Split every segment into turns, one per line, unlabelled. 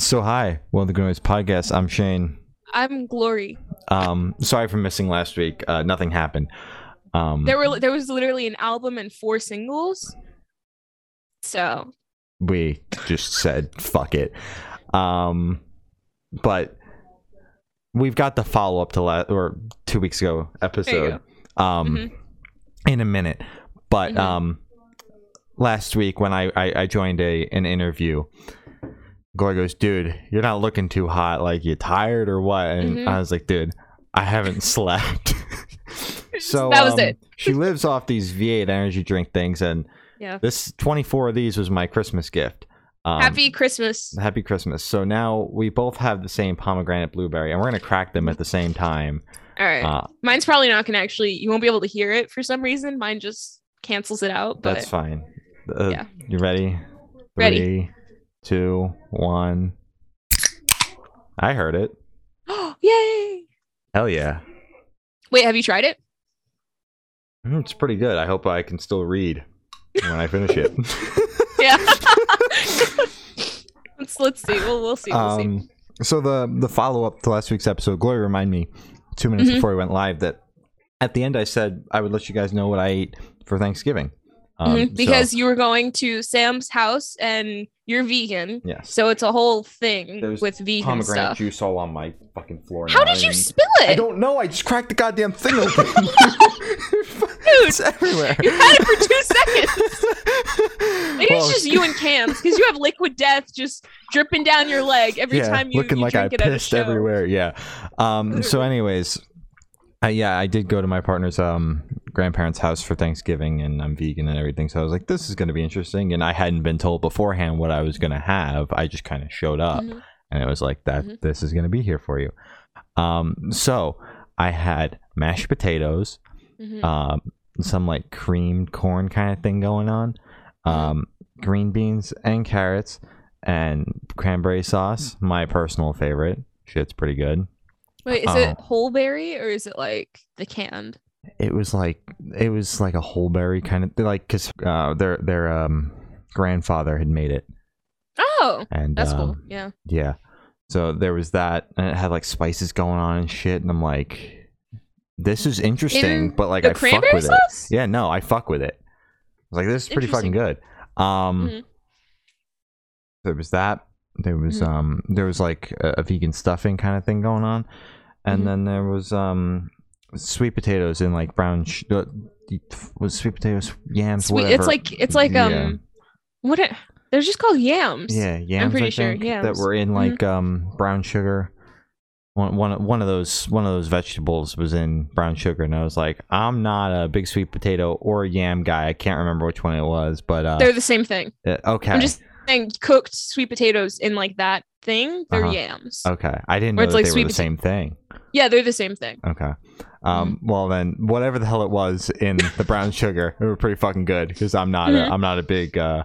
So hi, welcome to the Noise Podcast. I'm Shane.
I'm Glory.
Um, sorry for missing last week. Uh, nothing happened. Um,
There were there was literally an album and four singles. So
we just said fuck it. Um, but we've got the follow up to last or two weeks ago episode. Um,
Mhm.
in a minute. But
Mhm.
um, last week when I, I I joined a an interview, Gloria goes, "Dude, you're not looking too hot. Like you tired or what?" And
Mhm.
I was like, "Dude, I haven't slept." so
That was
um,
it.
she lives off these V8 energy drink things, and
yeah.
this 24 of these was my Christmas gift. Um,
Happy Christmas.
Happy Christmas. So now we both have the same pomegranate blueberry, and we're gonna crack them at the same time.
All right.
Uh,
Mine's probably not gonna actually you won't be able to hear it for some reason. Mine just cancels it out. But
That's fine. Uh,
yeah.
You ready?
Ready.
Two, one. I heard it.
Oh, yay.
Hell yeah.
Wait, have you tried it?
Mm, It's pretty good. I hope I can still read when I finish it.
Yeah. let's let's see. We'll we'll see. We'll see.
um, so the the follow up to last week's episode, Gloria remind me two minutes
Mhm.
before we went live that at the end I said I would let you guys know what I ate for Thanksgiving. Um,
Mhm,
so-
because you were going to Sam's house and you're vegan.
yes,
So it's a whole thing
There's
with vegan
pomegranate
stuff.
juice all on my fucking floor.
How did you spill
I don't know. I just cracked the goddamn thing open. it's everywhere.
You had it for two seconds. Maybe
Well,
it's just you and Cam's because you have liquid death just dripping down your leg every
yeah,
time you,
looking
you
like I
drink it at a
pissed everywhere. Yeah. Um. So, anyways, uh, yeah, I did go to my partner's um grandparents' house for Thanksgiving, and I'm vegan and everything. So I was like, this is going to be interesting, and I hadn't been told beforehand what I was going to have. I just kind of showed up,
Mhm.
and it was like that.
Mhm.
This is going to be here for you. Um. So I had mashed potatoes.
Mhm.
um, some like creamed corn kind of thing going on, um, green beans and carrots, and cranberry sauce. My personal favorite. Shit's pretty good.
Wait, is it whole berry or is it like the canned?
It was like it was like a whole berry kind of like because uh, their their um grandfather had made it,
Oh,
and
that's
um,
cool. Yeah.
Yeah. So there was that, and it had like spices going on and shit, and I'm like, this is interesting,
In
but like I fuck with it. Yeah, no, I fuck with it. I was like, this is pretty fucking good. Um,
Mhm.
there was that. There was
Mhm.
um, there was like a, a vegan stuffing kind of thing going on, and
Mhm.
then there was um, sweet potatoes in like brown. Sh- uh, was sweet potatoes, yams,
Sweet.
whatever.
It's like it's like um,
Yeah.
what? It, they're just called yams.
Yeah, yams.
I'm pretty
I
sure,
think, that were in
Mhm.
like um brown sugar. One one one of those one of those vegetables was in brown sugar, and I was like, I'm not a big sweet potato or yam guy. I can't remember which one it was, but uh,
They're the same thing.
uh, okay,
I'm just saying cooked sweet potatoes in like that thing. They're
Uh-huh.
yams.
okay. I didn't know
it's
that
like
they were
sweet
the same thing.
Yeah, they're the same thing.
Okay. Um. Well, then, whatever the hell it was in the brown sugar, they were pretty fucking good because I'm not
Mhm.
a I'm not a big uh,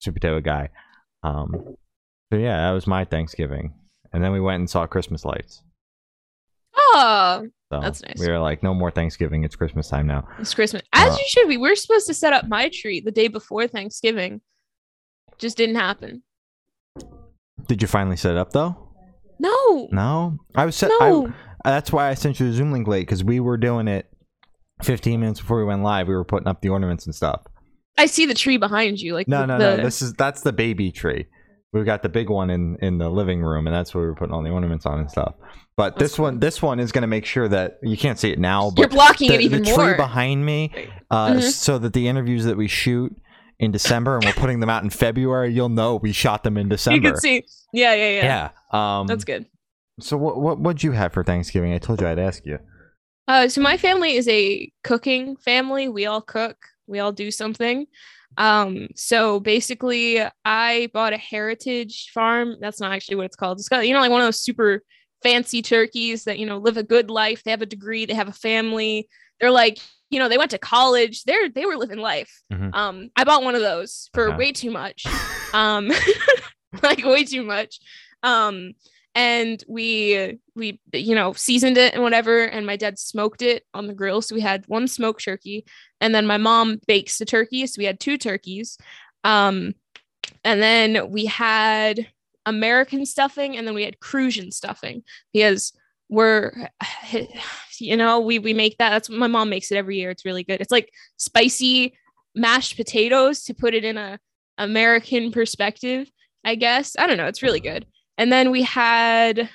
sweet potato guy. Um. So yeah, that was my Thanksgiving, and then we went and saw Christmas lights.
Oh,
So
That's nice.
We were like, no more Thanksgiving. It's Christmas time now.
it's Christmas. As
Uh,
you should be. We're supposed to set up my tree the day before Thanksgiving. Just didn't happen.
Did you finally set it up though?
No.
No, I was set.
No.
I, that's why I sent you the Zoom link late because we were doing it 15 minutes before we went live. We were putting up the ornaments and stuff.
I see the tree behind you. Like
No,
the,
no,
the,
no. This is that's the baby tree. We've got the big one in in the living room, and that's where we were putting all the ornaments on and stuff. But
That's
this one, this one is going to make sure that you can't see it now. But
You're blocking
the,
it even
the tree behind me, uh,
Mhm.
so that the interviews that we shoot in December and we're putting them out in February, you'll know we shot them in December.
you can see. Yeah, yeah, yeah.
Yeah. Um,
That's good.
So what what what'd you have for Thanksgiving? I told you I'd ask you.
Uh, so my family is a cooking family. We all cook. We all do something. Um, so basically, I bought a heritage farm. That's not actually what it's called. It's called, you know, like one of those super fancy turkeys that you know live a good life. They have a degree. They have a family. They're like, you know, they went to college. They're they were living life.
Mhm.
Um, I bought one of those for
Okay.
way too much. Um, like way too much. Um, and we we you know seasoned it and whatever and my dad smoked it on the grill so we had one smoked turkey and then my mom bakes the turkey so we had two turkeys um and then we had American stuffing, and then we had Crucian stuffing because we're, you know, we we make that. That's my mom makes it every year. It's really good. It's like spicy mashed potatoes to put it in a American perspective, I guess. I don't know. It's really good. And then we had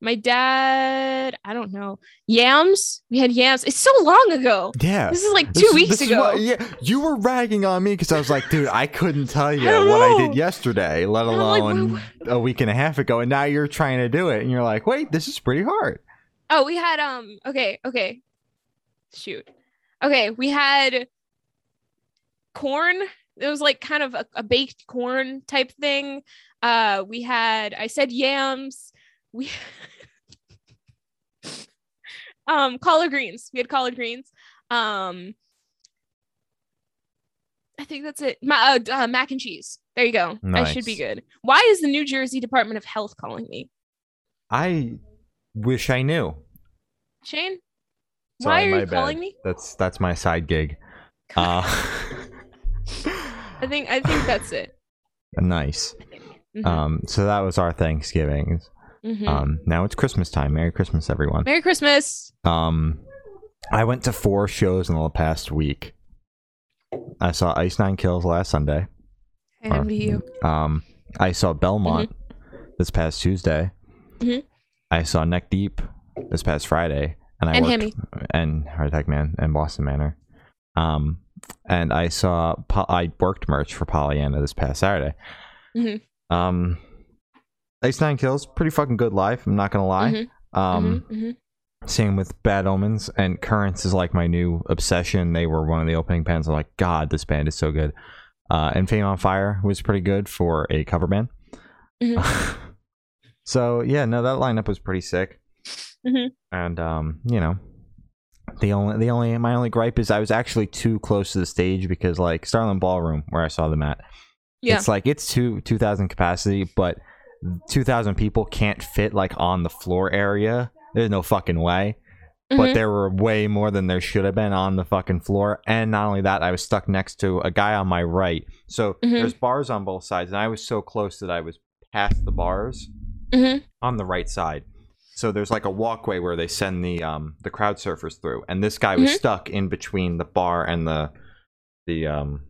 my dad, I don't know, yams. We had yams. It's so long ago.
Yeah.
This is like two
This
weeks
this
ago.
what- yeah, you were ragging on me because I was like, dude, I couldn't tell you
don't
what I did yesterday, let
I'm like,
alone a week and a half ago, and now you're trying to do it, and you're like, wait, this is pretty hard.
Oh, we had um okay, okay. Shoot. Okay, we had corn. It was like kind of a, a baked corn type thing. Uh we had I said yams. We um collard greens. We had collard greens. Um I think that's it. Ma- uh, uh, mac and cheese. There you go. I should be good. Why is the New Jersey Department of Health calling me?
I wish I knew.
Shane?
Sorry,
Why are you
bad.
calling me?
That's that's my side gig. Uh,
I think I think that's it.
nice.
Mhm.
Um, so that was our Thanksgiving.
Mhm.
Um, now it's Christmas time. Merry Christmas, everyone.
Merry Christmas.
Um, I went to four shows in the past week. I saw Ice Nine Kills last Sunday.
I envy you.
Um, I saw Belmont this past Tuesday.
Mhm.
I saw Neck Deep this past Friday, and I
And
worked, and Heart Attack Man and Boston Manor. Um, and I saw I worked merch for Pollyanna this past Saturday.
Mhm.
Um, Ice Nine Kills pretty fucking good live. I'm not gonna lie.
Mhm.
Um,
Mhm, mhm.
same with Bad Omens and Currents is like my new obsession. They were one of the opening bands. I'm like, God, this band is so good. Uh, and Fame on Fire was pretty good for a cover band. So yeah, no, that lineup was pretty sick.
Mhm.
And um, you know, the only the only my only gripe is I was actually too close to the stage because like Starland Ballroom where I saw them at,
Yeah.
it's like it's two two thousand capacity, but two thousand people can't fit like on the floor area. There's no fucking way. But
Mhm.
there were way more than there should have been on the fucking floor. And not only that, I was stuck next to a guy on my right. So
Mhm.
there's bars on both sides, and I was so close that I was past the bars
Mhm.
on the right side. So there's like a walkway where they send the um the crowd surfers through, and this guy was
Mhm.
stuck in between the bar and the the um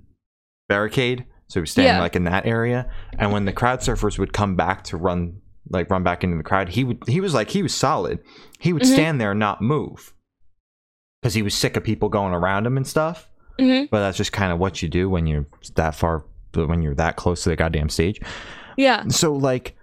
barricade. So he was standing
Yeah.
like in that area, and when the crowd surfers would come back to run like run back into the crowd, he would he was like he was solid. He would
Mhm.
stand there and not move because he was sick of people going around him and stuff.
Mhm.
But that's just kind of what you do when you're that far when you're that close to the goddamn stage
Yeah.
so like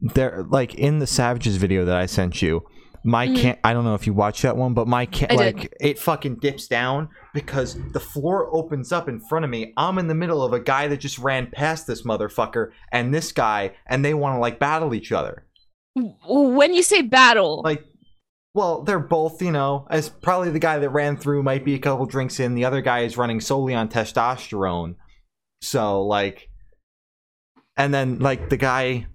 there like in the savages video that i sent you my
Mhm.
can i don't know if you watched that one but my can
I did.
like it fucking dips down because the floor opens up in front of me i'm in the middle of a guy that just ran past this motherfucker and this guy and they want to like battle each other
When you say battle,
like well they're both you know as probably the guy that ran through might be a couple drinks in the other guy is running solely on testosterone so like and then like the guy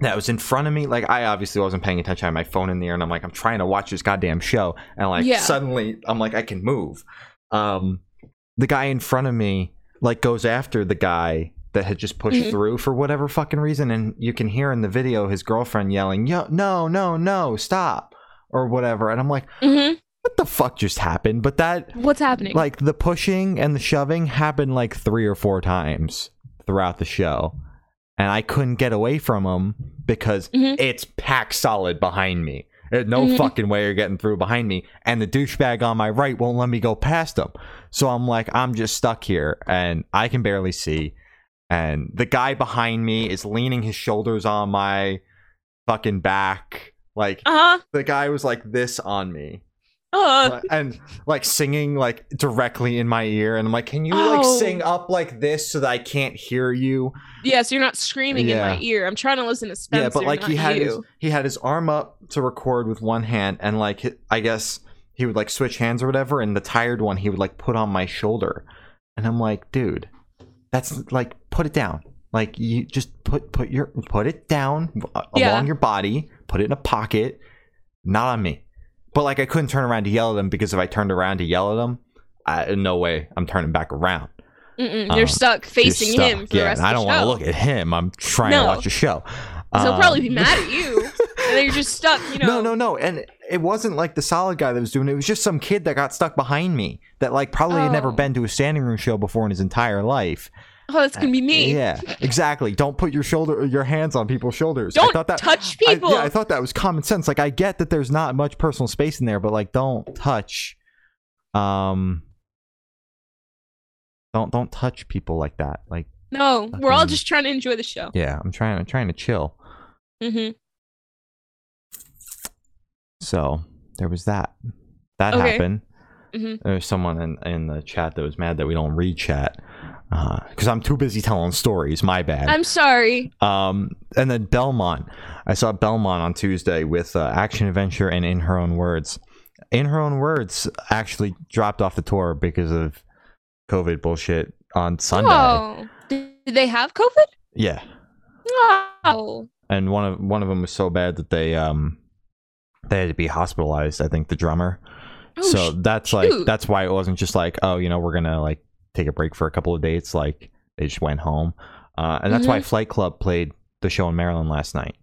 that was in front of me like i obviously wasn't paying attention i had my phone in the air and i'm like i'm trying to watch this goddamn show and like
Yeah.
suddenly i'm like i can move um the guy in front of me like goes after the guy that had just pushed
Mhm.
through for whatever fucking reason and you can hear in the video his girlfriend yelling yo no no no stop or whatever and i'm like
Mhm.
what the fuck just happened but that
what's happening?
like the pushing and the shoving happened like three or four times throughout the show and i couldn't get away from them because
Mhm.
it's packed solid behind me there's no
Mhm.
fucking way you're getting through behind me and the douchebag on my right won't let me go past him so i'm like i'm just stuck here and i can barely see and the guy behind me is leaning his shoulders on my fucking back like
uh huh.
the guy was like this on me
Uh,
and like singing like directly in my ear and i'm like can you
Oh.
like sing up like this so that i can't hear you
yeah, so you're not screaming in my ear. I'm trying to listen to Spencer.
yeah but like he had
you.
his he had his arm up to record with one hand and like i guess he would like switch hands or whatever and the tired one he would like put on my shoulder and i'm like dude that's like put it down like you just put put your put it down
Yeah.
along your body put it in a pocket not on me but like i couldn't turn around to yell at them because if i turned around to yell at them, I, no way i'm turning back around
Mm-mm,
um,
you're stuck
You're
facing
stuck.
him for
yeah
the rest
and i don't want to look at him i'm trying
No.
to watch a show
'Cause he'll probably be
Um,
mad at you. and then you're just stuck, you know.
No, no, no. And it wasn't like the solid guy that was doing it. It was just some kid that got stuck behind me that like probably had never
Oh.
been to a standing room show before in his entire life.
Oh, that's gonna be me.
Yeah, exactly. Don't put your shoulder your hands on people's shoulders. I
Don't
thought that
touch
I,
people.
yeah, I thought that was common sense. Like I get that there's not much personal space in there, but like don't touch um don't don't touch people like that. Like
no, we're all just trying to enjoy the show.
yeah, I'm trying I'm trying to chill.
hmm
So there was that. That
Okay.
happened.
Mhm.
There's someone in, in the chat that was mad that we don't read chat because I'm too busy telling stories. My bad.
I'm sorry.
Um, and then Belmont. I saw Belmont on Tuesday with uh, Action Adventure and In Her Own Words. In Her Own Words actually dropped off the tour because of COVID bullshit on Sunday.
Oh, did they have COVID?
Yeah,
Oh,
and one of one of them was so bad that they um they had to be hospitalized. I think the drummer.
oh
so that's like that's why it wasn't just like oh you know we're gonna like take a break for a couple of dates. Like they just went home, uh, and that's
Mm-hmm.
why Flight Club played the show in Maryland last night.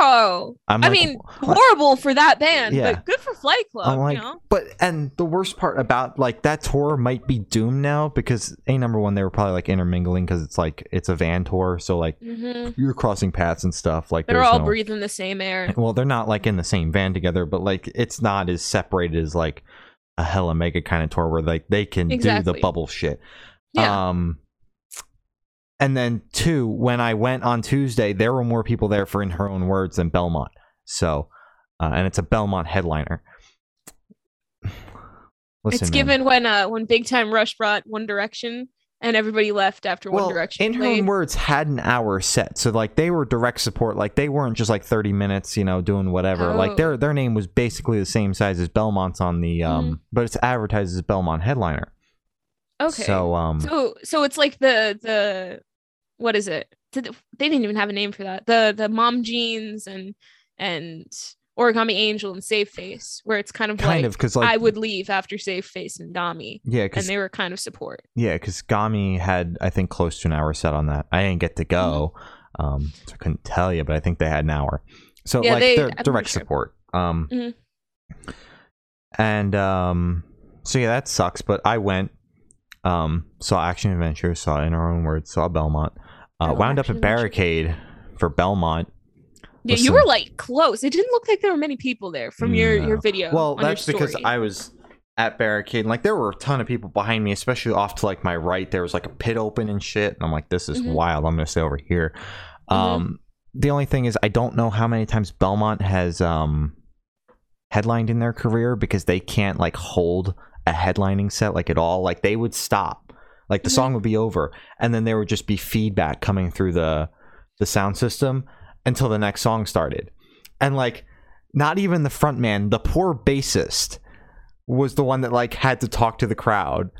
oh.
I'm
I
like,
mean, horrible for that band,
Yeah.
but good for Flight Club.
Like,
you know?
but and the worst part about like that tour might be doomed now because a number one they were probably like intermingling because it's like it's a van tour, so like
hmm
you're crossing paths and stuff. Like
They're all
no,
breathing the same air.
well, they're not like in the same van together, but like it's not as separated as like a hella mega kind of tour where like they can do the bubble shit.
Yeah.
Um, and then two, when I went on Tuesday, there were more people there for In Her Own Words than Belmont. So, uh, and it's a Belmont headliner. Listen,
it's
man.
given when uh when Big Time Rush brought One Direction and everybody left after
well,
One Direction
In Her. Own Words had an hour set, so like they were direct support. Like they weren't just like thirty minutes, you know, doing whatever. Like
Oh.
their their name was basically the same size as Belmont's on the
Mm-hmm.
um, but it's advertised as Belmont headliner.
okay.
So um,
So so it's like the the what is it? Did, they didn't even have a name for that. The the Mom Jeans and and Origami Angel and Save Face, where it's kind of
kind
like
of because like
I would leave after Save Face and Gami,
yeah,
and
because
they were kind of support.
Yeah, because Gami had I think close to an hour set on that. I didn't get to go,
Mm-hmm.
um, so I couldn't tell you, but I think they had an hour. So
Yeah,
like
they-
they're
I'm
direct
sure.
support. Um,
Mhm.
and um, so yeah, that sucks. But I went, um, saw Action Adventure, saw In Her Own Words, saw Belmont, uh,
Oh,
wound up at
Adventure.
Barricade for Belmont.
Yeah,
Listen.
you were like close. It didn't look like there were many people there from your your video.
Well,
on your
that's because. I was at barricade. And, like there were a ton of people behind me, especially off to like my right. There was like a pit open and shit. And I'm like, this is
Mhm.
wild. I'm gonna stay over here.
Mhm.
Um, the only thing is, I don't know how many times Belmont has um headlined in their career because they can't like hold a headlining set like at all. Like they would stop, like the
Mhm.
song would be over, and then there would just be feedback coming through the the sound system until the next song started, and like not even the front man, the poor bassist was the one that like had to talk to the crowd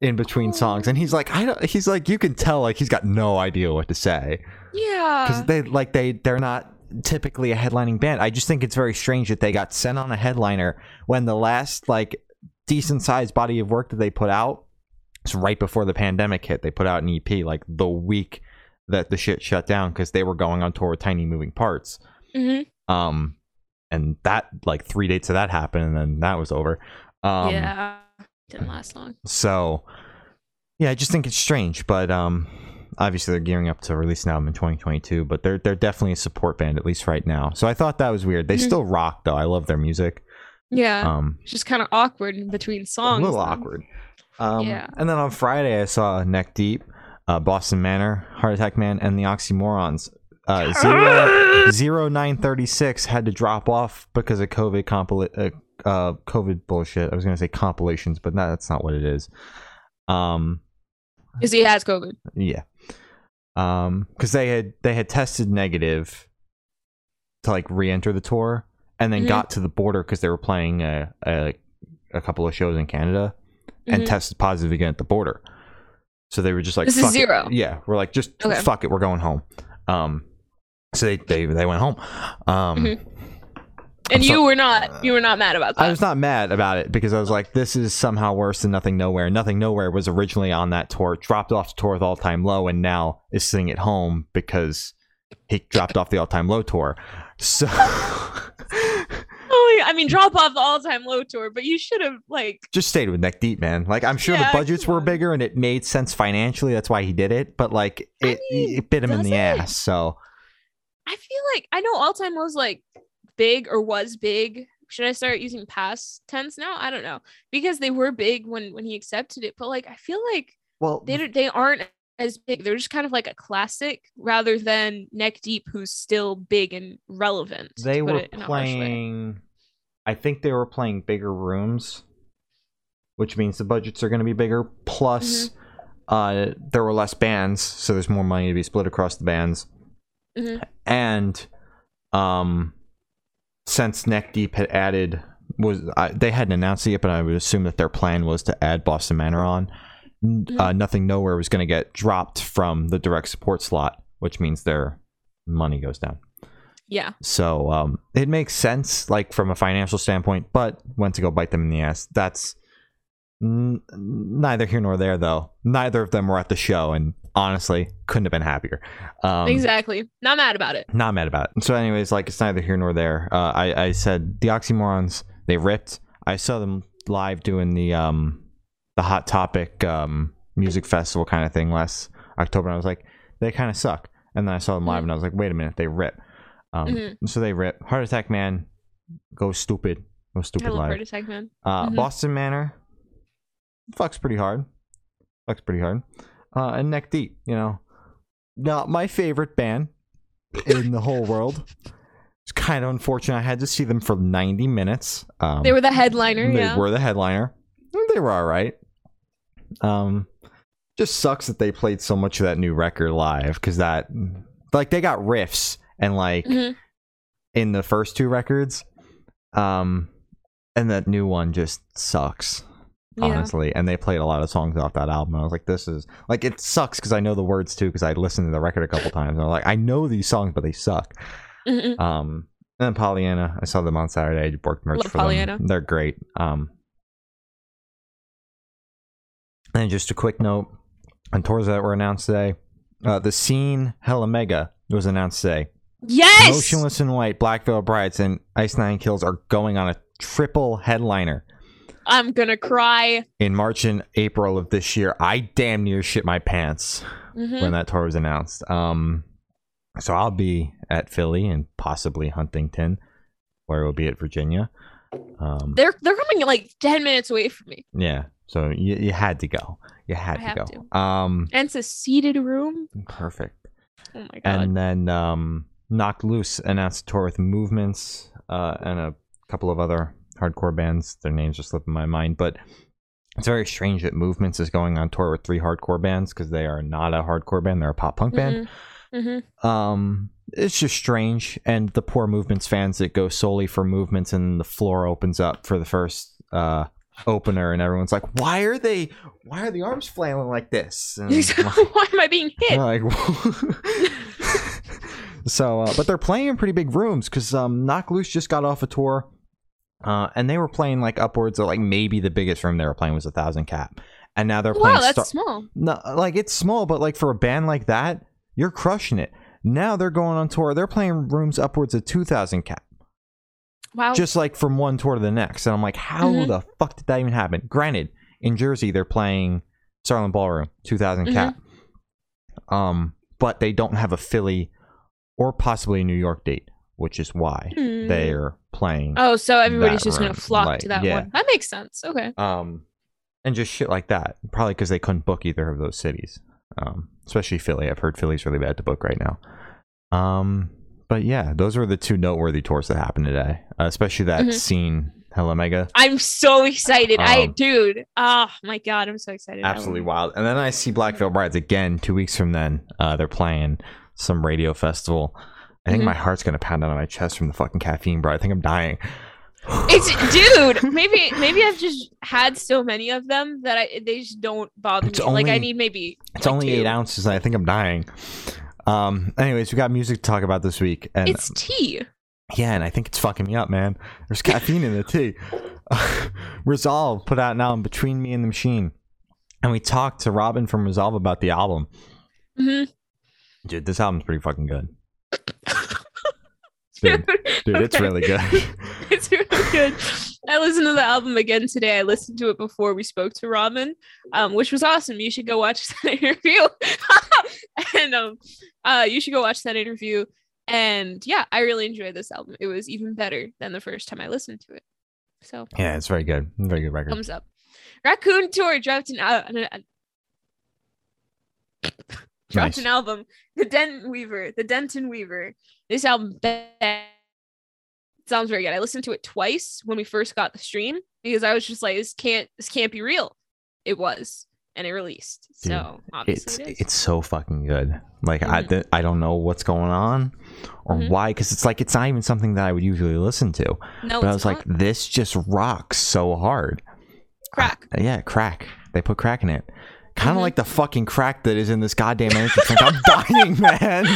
in between oh. songs and he's like I don't he's like you can tell like he's got no idea what to say
yeah.
because they like they they're not typically a headlining band. I just think it's very strange that they got sent on a headliner when the last like decent sized body of work that they put out was right before the pandemic hit. They put out an EP like the week that the shit shut down because they were going on tour with Tiny Moving Parts.
hmm
Um, and that like three dates of that happened, and then that was over. Um,
yeah. Didn't last long.
so yeah, I just think it's strange, but um obviously they're gearing up to release an album in 2022, but they're they're definitely a support band at least right now. So I thought that was weird. They
Mhm.
still rock though. I love their music.
Yeah.
Um
it's just kind of awkward in between songs.
a little
then.
awkward. Um
Yeah.
and then on Friday I saw Neck Deep, uh Boston Manor, Heart Attack Man and the Oxymorons. Uh zero, zero nine thirty six had to drop off because of COVID compil- uh, uh COVID bullshit. I was gonna say compilations, but no, that's not what it is. Um
Because he has COVID.
Yeah. Um, because they had they had tested negative to like re-enter the tour, and then
Mhm.
got to the border because they were playing a, a a couple of shows in Canada, and
Mhm.
tested positive again at the border. So they were just like,
This is
"Fuck it."
zero.
Yeah, we're like, just
Okay.
fuck it, we're going home. Um, so they they they went home. Um.
Mhm. And
I'm
you were not you were not mad about that.
I was not mad about it because I was like, this is somehow worse than Nothing Nowhere. Nothing Nowhere was originally on that tour, dropped off the tour with All Time Low, and now is sitting at home because he dropped off the All Time Low tour. So
I mean, drop off the All Time Low tour, but you should have like.
just stayed with Neck Deep, man. Like I'm sure
Yeah,
the budgets were bigger and it made sense financially. That's why he did it. But like
I
it,
mean,
it bit him in the
it?
ass. So
I feel like I know All Time Low's like big or was big. Should I start using past tense now? I don't know because they were big when when he accepted it, but like I feel like
well,
they they aren't as big. They're just kind of like a classic rather than Neck Deep, who's still big and relevant.
they were
it in a harsh way.
playing. I think they were playing bigger rooms, which means the budgets are going to be bigger. Plus,
Mm-hmm.
uh, there were less bands, so there's more money to be split across the bands.
Mhm.
And, um, since Neck Deep had added was I, they hadn't announced it yet, but I would assume that their plan was to add Boston Manor on. N- Uh, nothing nowhere was going to get dropped from the direct support slot, which means their money goes down.
Yeah.
So um, it makes sense, like from a financial standpoint, but went to go bite them in the ass. That's n- neither here nor there, though. Neither of them were at the show, and honestly, couldn't have been happier. Um,
exactly. Not mad about it.
Not mad about it. So, anyways, like it's neither here nor there. Uh, I I said the oxymorons they ripped. I saw them live doing the um the hot topic um music festival kind of thing last October. And I was like, they kind of suck. And then I saw them live, and I was like, wait a minute, they rip. Um,
Mhm.
so they rip. Heart Attack Man, go stupid, go
I
stupid
love
live.
Heart Attack Man.
Uh,
Mhm.
Boston Manor, fucks pretty hard. Fucks pretty hard. Uh, and Neck Deep, you know, not my favorite band in the whole world. It's kind of unfortunate. I had to see them for 90 minutes. Um,
They were the headliner. Yeah.
They
yeah.
were the headliner. They were all right. Um, just sucks that they played so much of that new record live because that, like, they got riffs and like
Mhm.
in the first two records, um, and that new one just sucks.
Yeah.
Honestly, and they played a lot of songs off that album. I was like, "This is like it sucks" because I know the words too because I listened to the record a couple times. And I'm like, I know these songs, but they suck.
Mhm.
Um, and then Pollyanna, I saw them on Saturday. I worked merch
Love
for
Pollyanna.
them. They're great. Um, and just a quick note on tours that were announced today. Uh, the scene Hella Mega was announced today.
Yes.
Motionless in White, Black Veil Brides, and Ice Nine Kills are going on a triple headliner
I'm gonna cry.
in March and April of this year. I damn near shit my pants
Mhm.
when that tour was announced. Um, so I'll be at Philly and possibly Huntington, where we'll be at Virginia. Um,
They're they're coming like ten minutes away from me,
yeah, so you, you had to go. You had
I
to go. Um,
and it's a seated room.
perfect.
Oh my god.
And then um, Knocked Loose announced a tour with Movements uh, and a couple of other hardcore bands. Their names are slipping my mind, but it's very strange that Movements is going on tour with three hardcore bands because they are not a hardcore band; they're a pop punk band.
hmm
Um, it's just strange, and the poor Movements fans that go solely for Movements, and the floor opens up for the first uh opener, and everyone's like, "Why are they? Why are the arms flailing like this?" And
Why am I being hit?
like, so, uh, but they're playing in pretty big rooms because um, Knock Loose just got off a tour, uh, and they were playing like upwards of like maybe the biggest room they were playing was a thousand cap, and now they're playing.
wow, that's
Star-
small.
no, like it's small, but like for a band like that, you're crushing it. Now they're going on tour. They're playing rooms upwards of two thousand cap,
Wow.
just like from one tour to the next. And I'm like, how
Mhm.
the fuck did that even happen? Granted, in Jersey they're playing Starland Ballroom, two
Mm-hmm.
cap. Um, but they don't have a Philly or possibly a New York date, which is why
Hmm.
they're playing.
Oh, so everybody's just gonna flock
like,
to that
yeah.
one. That makes sense. Okay.
um and just shit like that probably because they couldn't book either of those cities um especially philly i've heard philly's really bad to book right now um but yeah those were the two noteworthy tours that happened today uh, especially that
Mhm.
scene hella mega
I'm so excited. I
Um,
dude. Oh my god, I'm so excited.
Absolutely wild and then i see black veil brides again two weeks from then uh they're playing some radio festival i think
Mhm.
my heart's gonna pound out of my chest from the fucking caffeine bro i think i'm dying
It's dude. Maybe maybe I've just had so many of them that I they just don't bother
It's
me. like I need maybe.
It's
like
only
two.
eight ounces, and I think I'm dying. Um. Anyways, we got music to talk about this week, and
It's tea.
yeah, and I think it's fucking me up, man. There's caffeine in the tea. Resolve put out now in between me and the machine, and we talked to Robin from Resolve about the album.
hmm
Dude, this album's pretty fucking good. Dude, dude, it's really good.
it's really good. I listened to the album again today. I listened to it before we spoke to Ramen, um, which was awesome. You should go watch that interview. and um, uh, you should go watch that interview. And yeah, I really enjoyed this album. It was even better than the first time I listened to it. So
yeah, it's very good. Very good record.
thumbs up. Raccoon Tour dropped an, al- an, an dropped
Nice.
an album. The Denton Weaver. The Denton Weaver. This album sounds very good. I listened to it twice when we first got the stream because I was just like, this can't this can't be real. It was, and it released.
Dude,
so
It's
obviously it
it's so fucking good. Like I
Mhm.
th- I don't know what's going on or
Mhm.
why because it's like it's not even something that I would usually listen to.
no,
but I was
not.
like, this just rocks so hard.
crack.
Uh, yeah, crack. They put crack in it. Kind of
Mhm.
like the fucking crack that is in this goddamn energy drink. I'm dying, man.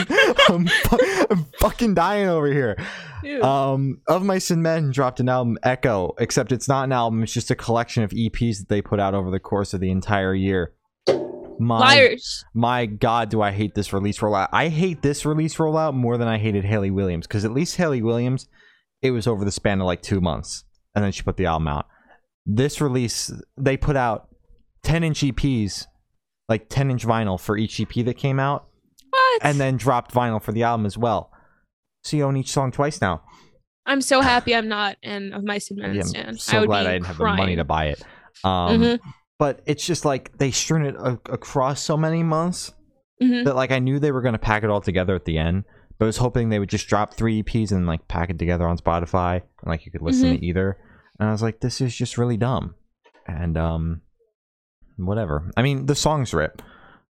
I'm, fu- I'm fucking dying over here.
Ew.
Um, Of Mice and Men dropped an album, Echo, except it's not an album. It's just a collection of EPs that they put out over the course of the entire year. My
Liars.
my god do i hate this release rollout i hate this release rollout more than i hated hayley williams because at least hayley williams it was over the span of like two months and then she put the album out this release they put out 10 inch eps like 10 inch vinyl for each ep that came out
What?
and then dropped vinyl for the album as well so you own each song twice now
I'm so happy I'm not an of Mice and Men
yeah, i'm
I
so
would
glad i didn't have the money to buy it um
Mhm.
but it's just like they strewn it a- across so many months
Mhm.
that like I knew they were going to pack it all together at the end, but I was hoping they would just drop three EPs and like pack it together on Spotify and like you could listen to either. And I was like, this is just really dumb. And um, whatever. I mean, the songs rip.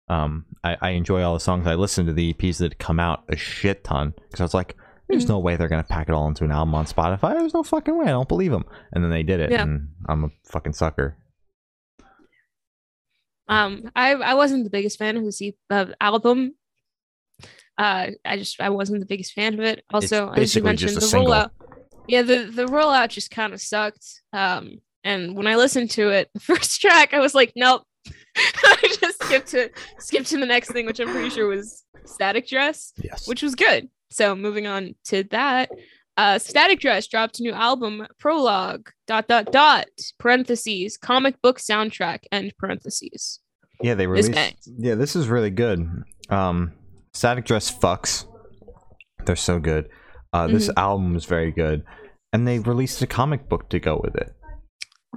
Um, I, I enjoy all the songs. I listen to the EPs that come out a shit ton because I was like, there's
Mhm.
no way they're gonna pack it all into an album on Spotify. There's no fucking way. I don't believe them. And then they did it,
Yeah.
and I'm a fucking sucker.
Um, I I wasn't the biggest fan of the C- of album. Uh, I just I wasn't the biggest fan of it. Also, as you mentioned, the
single.
rollout. Yeah, the the rollout just kind of sucked. Um, and when I listened to it, the first track, I was like, nope. I just skipped to skipped to the next thing, which I'm pretty sure was Static Dress,
Yes.
which was good. So moving on to that. Uh, Static Dress dropped a new album, Prologue, dot, dot, dot, parentheses, comic book soundtrack, end parentheses.
Yeah, they
This
released.
bangs.
Yeah, this is really good. Um, Static Dress fucks. They're so good. Uh, this
Mm-hmm.
album is very good, and they released a comic book to go with it.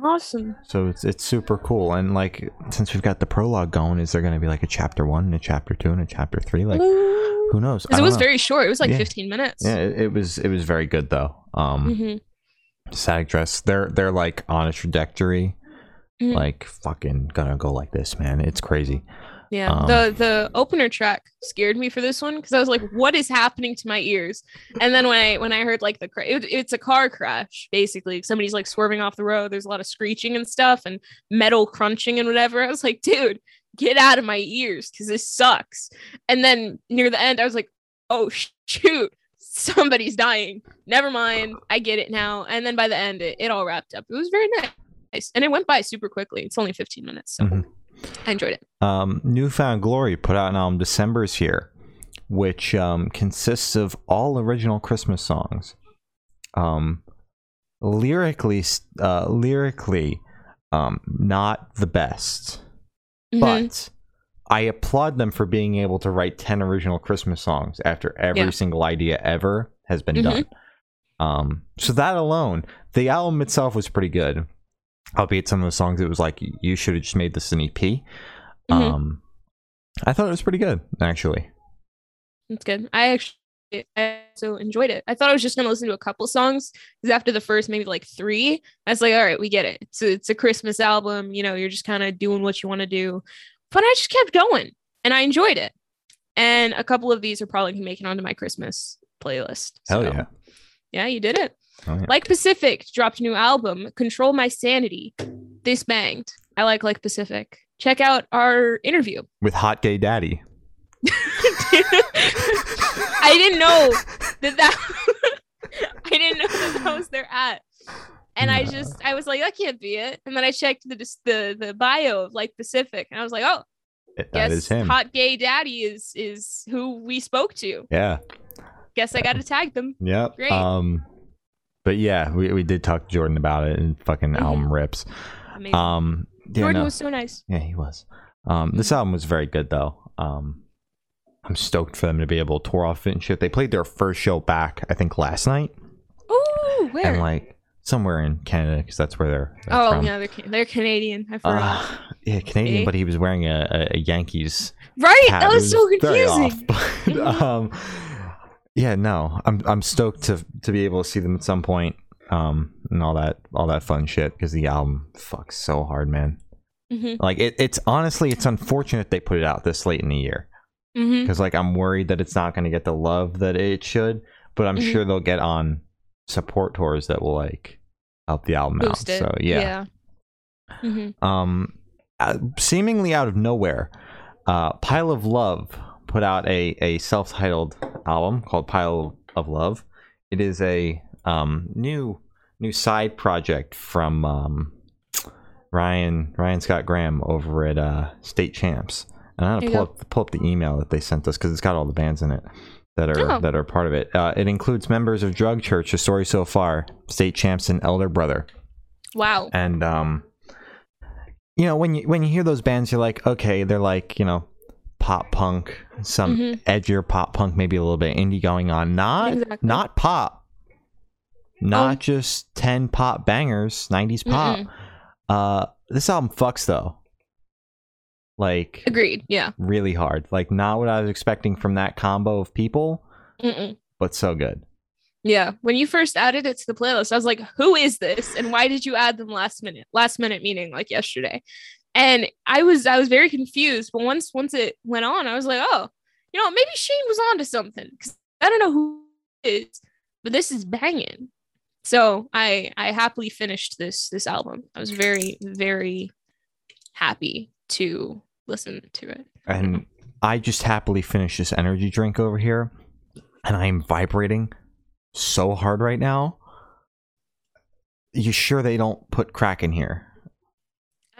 Awesome.
So it's it's super cool. And like, since we've got the prologue going, is there going to be like a chapter one, and a chapter two, and a chapter three? Like, who knows?
It was
know.
very short. It was like
Yeah.
15 minutes.
Yeah, it, it was it was very good though. Um,
Mhm.
Static Dress, they're they're like on a trajectory,
Mhm.
like fucking gonna go like this, man. It's crazy.
Yeah.
Um,
the the opener track scared me for this one because I was like, "What is happening to my ears?" And then when I when I heard like the cra- it, it's a car crash basically. Somebody's like swerving off the road. There's a lot of screeching and stuff and metal crunching and whatever. I was like, "Dude, get out of my ears because this sucks." And then near the end, I was like, "Oh sh- shoot." Somebody's dying. Never mind. I get it now. And then by the end, it, it all wrapped up. It was very nice. And it went by super quickly. It's only 15 minutes. So
Mhm.
I enjoyed it.
um, New Found Glory put out an album December's here, which um, consists of all original Christmas songs. Um, lyrically, uh, lyrically, um, not the best,
Mhm.
but I applaud them for being able to write ten original Christmas songs after every
Yeah.
single idea ever has been
Mhm.
done. Um, so that alone, the album itself was pretty good. Albeit some of the songs, it was like you should have just made this an EP.
Mhm.
Um, I thought it was pretty good actually.
that's good. I actually I also enjoyed it. I thought I was just gonna listen to a couple songs because after the first maybe like three, I was like, all right, we get it. It's a, it's a Christmas album. You know, you're just kind of doing what you want to do. But I just kept going and I enjoyed it. And a couple of these are probably gonna make it onto my Christmas playlist.
Hell
So,
yeah.
Yeah, you did it.
Oh, yeah.
Like Pacific dropped a new album, Control My Sanity. This banged. I like Like Pacific. Check out our interview.
With Hot Gay Daddy.
I didn't know that that I didn't know that that was their at. And I just I was like that can't be it. And then I checked the the the bio of like Pacific and I was like, "Oh,
That
Guess
is him.
hot gay daddy is is who we spoke to.
Yeah.
Guess I got to tag them.
Yep.
Great.
Um, but yeah, we, we did talk to Jordan about it, and fucking
Mhm.
album rips.
Amazing.
Um, yeah,
Jordan
no.
was so nice.
yeah, he was. Um, this album was very good though. Um, I'm stoked for them to be able to tour off it and shit. They played their first show back, I think, last night,
Ooh, where?
and like somewhere in Canada because that's where they're, they're
oh
from.
yeah, they're they're Canadian. I forgot.
Uh, yeah, Canadian,
Eh?
but he was wearing a, a, Yankees
right,
hat.
that
It
was so confusing.
off, but,
Mhm.
um, yeah, no, I'm I'm stoked to to be able to see them at some point, um, and all that all that fun shit because the album fucks so hard, man.
hmm
Like it, it's honestly, it's unfortunate they put it out this late in the year because like I'm worried that it's not going to get the love that it should, but I'm
Mhm.
sure they'll get on support tours that will like help the album
Boost
out.
it.
So yeah,
Yeah. hmm
um, uh, seemingly out of nowhere, uh, Pile of Love put out a, a self titled album called Pile of Love. It is a um, new new side project from um, Ryan Ryan Scott Graham over at uh, State Champs. And I'm gonna pull up pull up the email that they sent us because it's got all the bands in it that are
Oh.
that are part of it. Uh, it includes members of Drug Church, The Story So Far, State Champs, and Elder Brother
Wow.
and um you know when you when you hear those bands you're like okay they're like you know pop punk some
Mhm.
edgier pop punk maybe a little bit indie going on not
Exactly.
not pop not
Oh.
just 10 pop bangers 90s pop
Mm-mm.
uh this album fucks though like
Agreed. Yeah.
really hard like not what i was expecting from that combo of people
Mm-mm.
but so good
Yeah. When you first added it to the playlist, I was like, who is this? And why did you add them last minute? Last minute meaning like yesterday. And I was I was very confused. But once once it went on, I was like, oh, you know, maybe Shane was onto something. Cause I don't know who is, but this is banging. So I I happily finished this this album. I was very, very happy to listen to it.
and I just happily finished this energy drink over here, and I am vibrating so hard right now. You sure they don't put crack in here?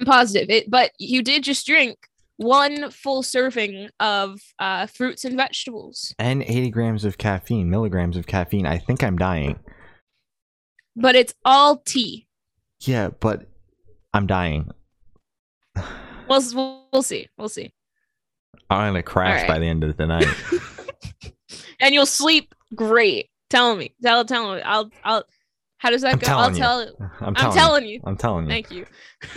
I'm positive it, but you did just drink one full serving of uh, fruits and vegetables,
And 80 grams of caffeine, milligrams of caffeine. I think I'm dying.
but it's all tea.
Yeah, but I'm dying.
We'll we'll, see. We'll see.
I'm gonna crash
All
by the end of the night.
and you'll sleep great. Tell me. Tell tell me. I'll I'll. How does that
I'm
go? I'll
you.
tell.
I'm
I'm
telling,
you.
you. I'm telling you.
Thank you.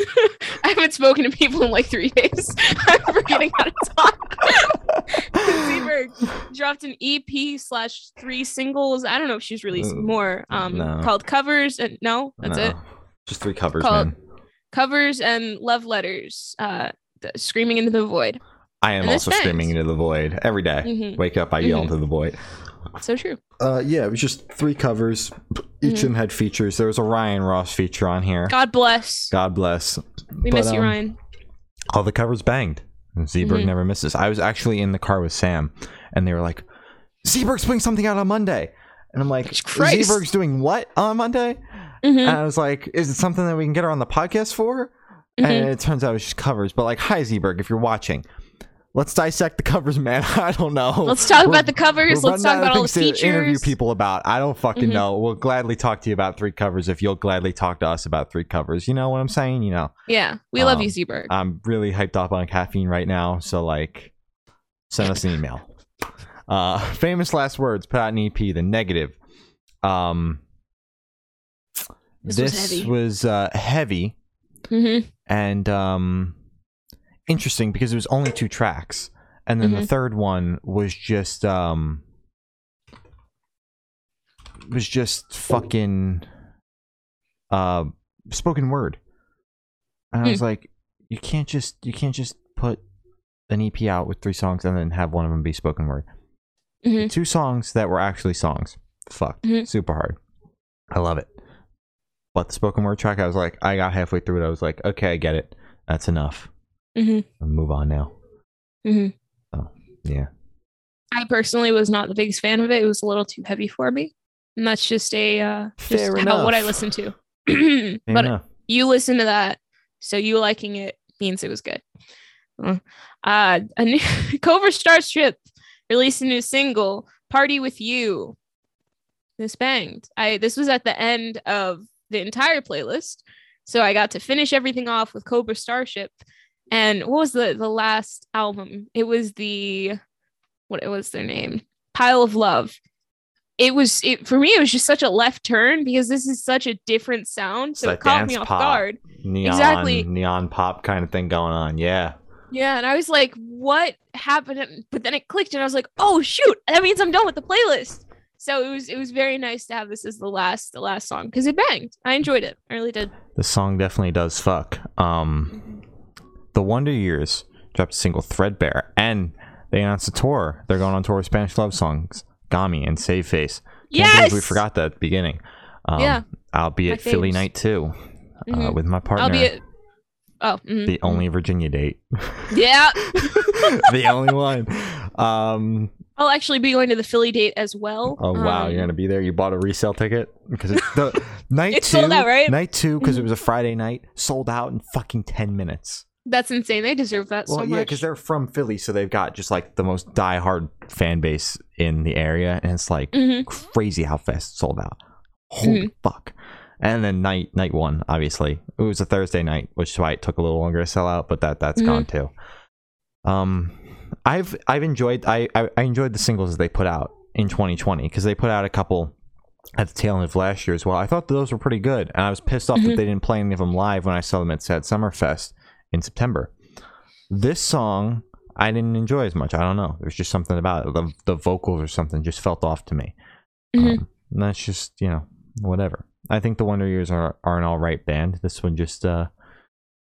I haven't spoken to people in like three days. I'm forgetting how to talk. Zeberg dropped an EP slash three singles. I don't know if she's releasing
Uh,
more. Um,
no.
called covers and no, that's
No.
it.
Just three covers, man.
Covers and love letters. Uh, screaming into the void.
I am
and
also screaming into the void every day.
Mhm.
Wake up, I yell
Mhm.
into the void.
So true.
Uh, yeah, it was just three covers. Each
Mhm.
of them had features. There was a Ryan Ross feature on here.
God bless.
God bless.
we
But,
miss you,
um,
Ryan.
All the covers banged. And Zeberg
Mhm.
never misses. I was actually in the car with Sam, and they were like, "Zeberg's putting something out on Monday," and I'm like,
Christ.
"Zeberg's doing what on Monday?"
Mhm,
And I was like, "Is it something that we can get her on the podcast for?" And it turns out it was just covers. But like, hi Zeberg, if you're watching, let's dissect the covers, man. I don't know.
Let's talk
We're-
about the covers. Let's talk about all the
to interview people about. I don't fucking
Mhm.
know. We'll gladly talk to you about three covers if you'll gladly talk to us about three covers. You know what I'm saying? You know,
Yeah, we love
Um,
you, Zeberg.
I'm really hyped up on caffeine right now. So like, send us an email. Uh, famous last words. Put out an EP. The negative. Um,
This
this,
was heavy.
was uh, heavy
Mhm.
and um, interesting because it was only two tracks, and then the
Mhm.
third one was just um, was just fucking uh, spoken word, and I was like, you can't just you can't just put an EP out with three songs and then have one of them be spoken word.
Mhm.
Two songs that were actually songs. Fucked.
Mhm.
Super hard. I love it. But the spoken word track, I was like, I got halfway through it. I was like, okay, I get it. That's enough.
Mhm.
I'll move on now.
Mhm.
Yeah.
I personally was not the biggest fan of it. It was a little too heavy for me, and that's just a uh, just
Fair
how, what I listen to. But
enough.
you listen to that, so you liking it means it was good. Uh, a new Cobra Starship released a new single, "Party with You." This banged. I this was at the end of the entire playlist, so I got to finish everything off with Cobra Starship. And what was the the last album? It was the what was their name? Pile of Love. It was it for me. It was just such a left turn because this is such a different sound, so it caught me off
pop.
guard.
Neon,
Exactly.
neon pop kind of thing going on. Yeah.
Yeah, and I was like, "What happened?" But then it clicked, and I was like, "Oh shoot! That means I'm done with the playlist." So it was it was very nice to have this as the last the last song because it banged. I enjoyed it. I really did.
The song definitely does fuck. Um, the Wonder Years dropped a single Threadbare, and they announced a tour. They're going on tour with Spanish love songs, Gami and Save Face.
Yes,
we forgot that at the beginning. Um,
Yeah.
I'll be at Philly. Night 2 uh,
Mhm.
with my partner.
I'll be at. Oh, mhm.
the only Virginia date.
yeah.
the only one. Um,
I'll actually be going to the Philly date as well.
oh wow,
Um,
you're gonna be there. You bought a resale ticket because the night
It's
two,
sold out, right?
night two, because it was a Friday night, sold out in fucking ten minutes.
That's insane. They deserve that
Well,
so
yeah, because they're from Philly, so they've got just like the most diehard fan base in the area, and it's like
Mhm.
crazy how fast it sold out. Holy fuck! And then night night one, obviously, it was a Thursday night, which is why it took a little longer to sell out, but that that's
Mhm.
gone too. Um, I've I've enjoyed I I, I enjoyed the singles that they put out in 2020 because they put out a couple at the tail end of last year as well. I thought those were pretty good, and I was pissed off that
Mhm.
they didn't play any of them live when I saw them at Sad Summerfest in September. This song I didn't enjoy as much. I don't know. There's just something about it. The, the vocals or something just felt off to me.
Mhm.
Um, and that's just you know whatever. I think the Wonder Years are are an all right band. This one just uh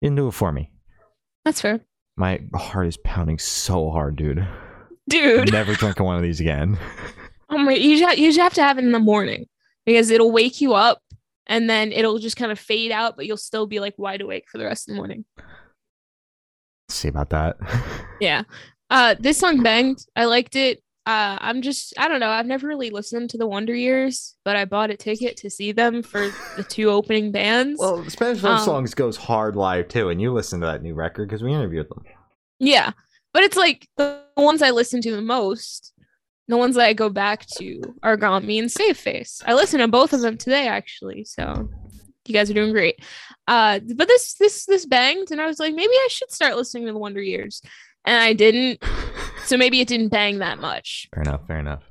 didn't do it for me.
That's fair,
My heart is pounding so hard, dude.
dude.
Never drinking one of these again.
Oh my! You just, you just have to have it in the morning because it'll wake you up, and then it'll just kind of fade out, but you'll still be like wide awake for the rest of the morning.
See about that.
Yeah. Uh, this song banged. I liked it. Uh, I'm just I don't know. I've never really listened to the Wonder Years, but I bought a ticket to see them for the two opening bands.
well, Spanish Love
Um,
Songs goes hard live too, and you listen to that new record because we interviewed them.
yeah, but it's like the ones I listen to the most. The ones that I go back to are Me and Save Face. I listened to both of them today, actually. So you guys are doing great. Uh, but this this this banged, and I was like, maybe I should start listening to the Wonder Years, and I didn't. So maybe it didn't bang that much.
Fair enough. Fair enough.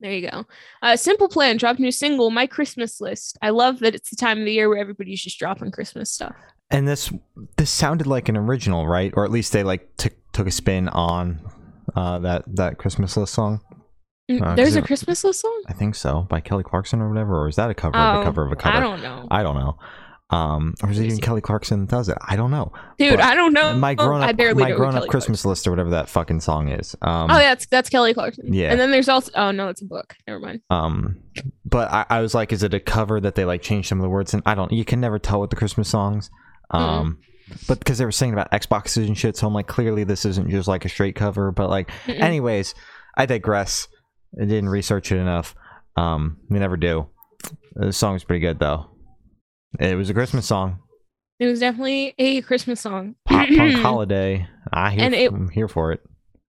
There you go. Uh, Simple Plan dropped new single, My Christmas List. I love that it's the time of the year where everybody's just dropping Christmas stuff.
And this this sounded like an original, right? Or at least they like took took a spin on uh, that that Christmas list song.
Mm,
Uh,
There's a
it-
Christmas List song?
I think so by Kelly Clarkson or whatever. Or is that a cover of a cover of a cover?
Oh, I don't know.
I don't know. Um, or is it even Kelly Clarkson that does it? I don't know.
Dude,
but
I don't know.
my grown
I
up
barely
my grown up Christmas
Clarkson-
list or whatever that fucking song is. Um,
Oh, yeah, that's, that's Kelly Clarkson.
Yeah.
And then there's also, oh, no, it's a book. Never mind.
Um, but I, I was like, is it a cover that they like changed some of the words? And I don't. You can never tell with the Christmas songs. Um, but because they were saying about Xboxes and shit, so I'm like, clearly this isn't just like a straight cover. But like,
Mm-mm.
anyways, I digress. I didn't research it enough. Um, we never do. The song was pretty good though. It was a Christmas song,
It was definitely a Christmas song.
pop punk holiday. I hear,
And it-
I'm here for it.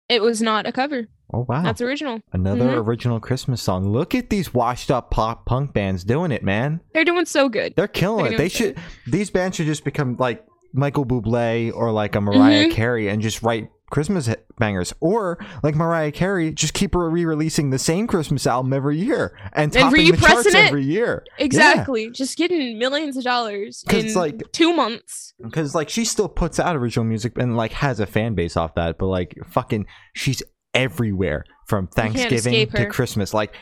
It was not a cover.
Oh wow,
That's original.
another
mhm.
original Christmas song. Look at these washed up pop punk bands doing it, man.
They're doing so good.
They're killing
They're
it. They should. These bands should just become like Michael Bublé or like a Mariah
Mhm.
Carey and just write Christmas bangers, or like Mariah Carey, just keep re-releasing the same Christmas album every year and
And
topping the charts
it.
every year.
Exactly. Just getting millions of dollars in
like-
two months.
Because like she still puts out original music and like has a fan base off that, but like fucking, she's everywhere from Thanksgiving to. Christmas. Like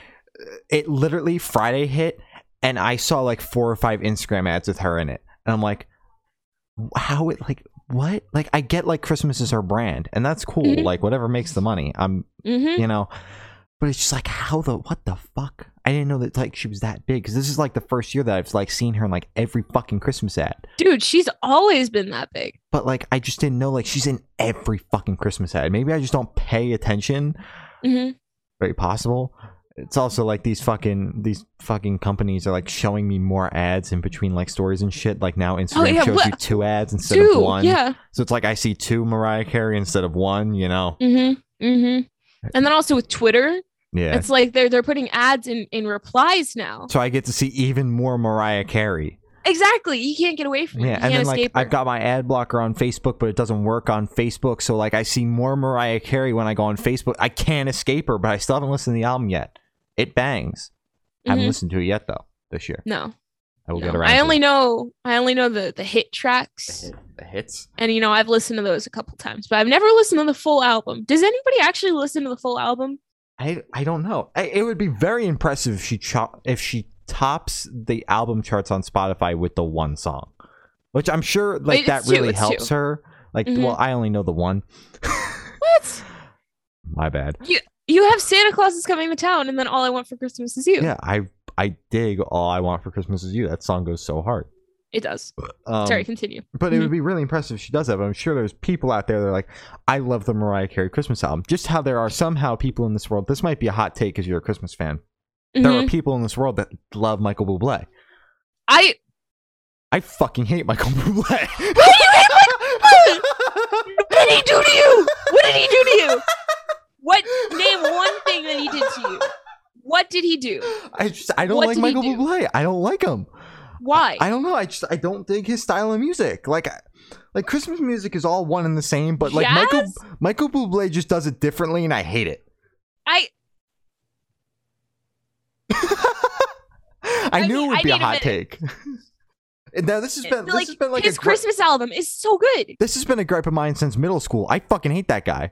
it literally Friday hit, and I saw like four or five Instagram ads with her in it, and I'm like, how it like what? Like I get like Christmas is her brand, and that's cool.
Mhm.
Like whatever makes the money, I'm
Mm-hmm.
you know. But it's just like how the what the fuck? I didn't know that like she was that big because this is like the first year that I've like seen her in like every fucking Christmas ad.
Dude, she's always been that big.
But like I just didn't know like she's in every fucking Christmas ad. Maybe I just don't pay attention.
hmm
Very possible. It's also like these fucking these fucking companies are like showing me more ads in between like stories and shit. Like now Instagram
Oh, yeah,
shows
what-
you two ads instead of one.
yeah.
So it's like I see two Mariah Carey instead of one. You know?
Mm-hmm. Mm-hmm. And then also with Twitter,
Yeah.
it's like they're they're putting ads in in replies now.
so I get to see even more Mariah Carey.
Exactly. You can't get away from it.
Yeah,
You
and then like. I've got my ad blocker on Facebook, but it doesn't work on Facebook. So like I see more Mariah Carey when I go on Facebook. I can't escape her, but I still haven't listened to the album yet. It bangs. I haven't
Mhm.
listened to it yet though. This year,
No.
I will
no.
get around.
I
to
only
it.
know I only know the the hit tracks.
the, hit, the hits.
And you know, I've listened to those a couple times, but I've never listened to the full album. Does anybody actually listen to the full album?
I I don't know. I, it would be very impressive if she cho- if she tops the album charts on Spotify with the one song, which I'm sure like
Wait,
that
two,
really helps
two.
her. Like,
Mhm.
well, I only know the one.
What?
My bad.
You have Santa Claus is coming to town, and then all I want for Christmas is you.
Yeah, I I dig all I want for Christmas is you. That song goes so hard.
It does.
Um,
Sorry, continue.
But it would be really impressive if she does that. But I'm sure there's people out there that are like, I love the Mariah Carey Christmas album. Just how there are somehow people in this world. This might be a hot take because you're a Christmas fan. There are
Mhm.
people in this world that love Michael Bublé.
I
I fucking hate Michael Bublé.
what did he do to you? What did he do to you? What name one thing that he did to you? What did he do?
I just I don't
What
like Michael? Bublé. I don't like him.
Why?
I don't know. I just I don't dig his style of music. Like like Christmas music is all one and the same, but like Michael Michael Bublé just does it differently, and I hate it.
I
I,
I
knew
need-
it would
I
be a
need a
hot take. now this has been this
like,
has been like
his
a gri-
Christmas album is so good.
this has been a gripe of mine since middle school. I fucking hate that guy.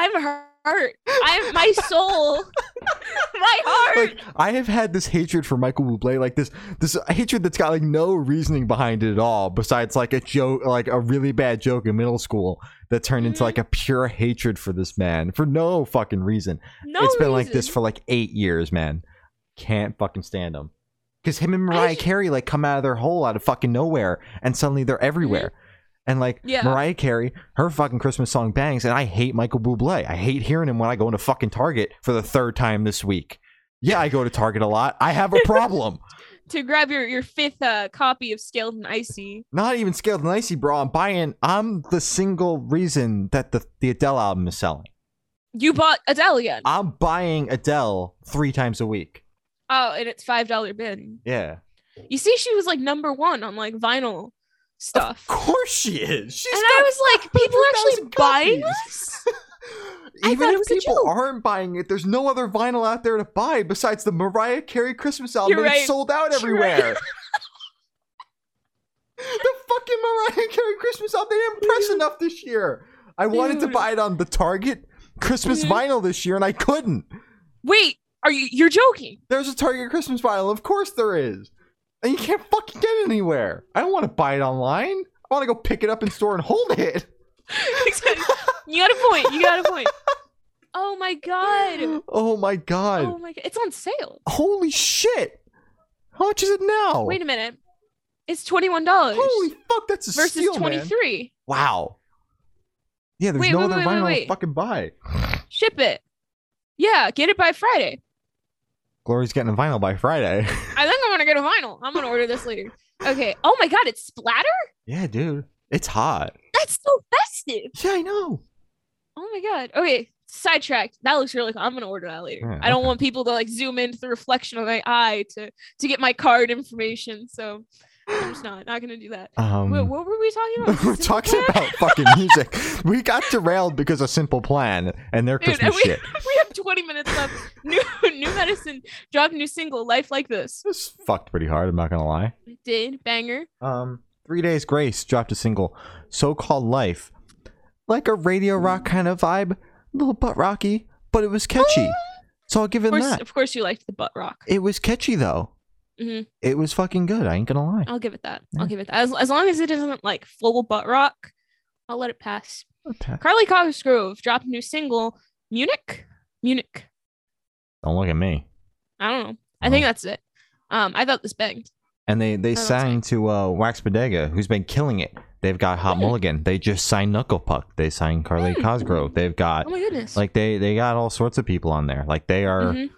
I'm hurt. I'm my soul, my heart.
Like I have had this hatred for Michael Bublé, like this this hatred that's got like no reasoning behind it at all, besides like a joke, like a really bad joke in middle school that turned into like mm-hmm. a pure hatred for this man for no fucking reason.
no
it's been like this for like eight years, man. Can't fucking stand him. Because him and Mariah
ju-
Carey like come out of their hole out of fucking nowhere, and suddenly they're mm-hmm. everywhere. And like.
Yeah.
Mariah Carey, her fucking Christmas song bangs, and I hate Michael Bublé. I hate hearing him when I go into fucking Target for the third time this week. Yeah, I go to Target a lot. I have a problem.
to grab your your fifth uh, copy of Scaled and Icy.
Not even scaled and icy, bro. I'm buying. I'm the single reason that the the Adele album is selling.
You bought Adele again.
I'm buying Adele three times a week.
Oh, and it's five dollar bin.
Yeah.
You see, she was like number one on like vinyl stuff.
Of course she is. She's
and I was like, people actually
100,000
buying this?
Even if people aren't buying it, there's no other vinyl out there to buy besides the Mariah Carey Christmas album.
You're
It's
right.
sold out
right.
everywhere. the fucking Mariah Carey Christmas album, they didn't press enough this year. I wanted to buy it on the Target Christmas
Mhm.
vinyl this year, and I couldn't.
Wait, are you? You're joking?
There's a Target Christmas vinyl, of course there is. And you can't fucking get it anywhere. I don't want to buy it online. I want to go pick it up in store and hold it.
you got a point. You got a point. Oh my god.
Oh my god.
Oh my god. It's on sale.
Holy shit! How much is it now?
Wait a minute. It's twenty one dollars
Holy fuck, that's a
versus
steal,
twenty
man. Wow. Yeah, there's
Wait,
no
wait,
other
wait,
vinyl
wait.
to fucking buy.
Ship it. Yeah, get it by Friday.
Glory's getting a vinyl by Friday.
I think get a vinyl. I'm gonna order this later. Okay. Oh my god, it's splatter?
yeah, dude. It's hot.
That's so festive.
Yeah, I know.
Oh my god. Okay. Sidetracked. That looks really cool. I'm gonna order that later.
Yeah,
I don't
okay.
want people to like zoom into the reflection of my eye to to get my card information. So I'm just not not gonna do that.
Um,
Wait, what were we talking about?
we're talking
Plan?
about fucking music. we got derailed because of Simple Plan and their
Dude,
Christmas
we,
shit.
we have 20 minutes left. New new medicine dropped new single, Life Like This.
This fucked pretty hard. I'm not gonna lie.
Did banger.
Um, Three Days Grace dropped a single, "So Called Life," like a radio rock kind of vibe, a little butt rocky, but it was catchy. So I'll give
Of
it
course,
that.
of course, you liked the butt rock.
It was catchy though.
Mhm.
It was fucking good. I ain't gonna lie.
I'll give it that.
Yeah.
I'll give it that. As, as long as it isn't like full butt rock, I'll let it pass.
Okay.
Carly Cosgrove dropped a new single, Munich. Munich.
Don't look at me.
I don't know. I think
Oh.
that's it. Um, I thought this banged.
and they they signed to uh, Wax Bodega, who's been killing it. They've got Hot
Hmm.
Mulligan. They just signed Knuckle Puck. They signed Carly
Hmm.
Cosgrove. They've got
Oh my goodness.
like they they got all sorts of people on there. Like they are
Mhm.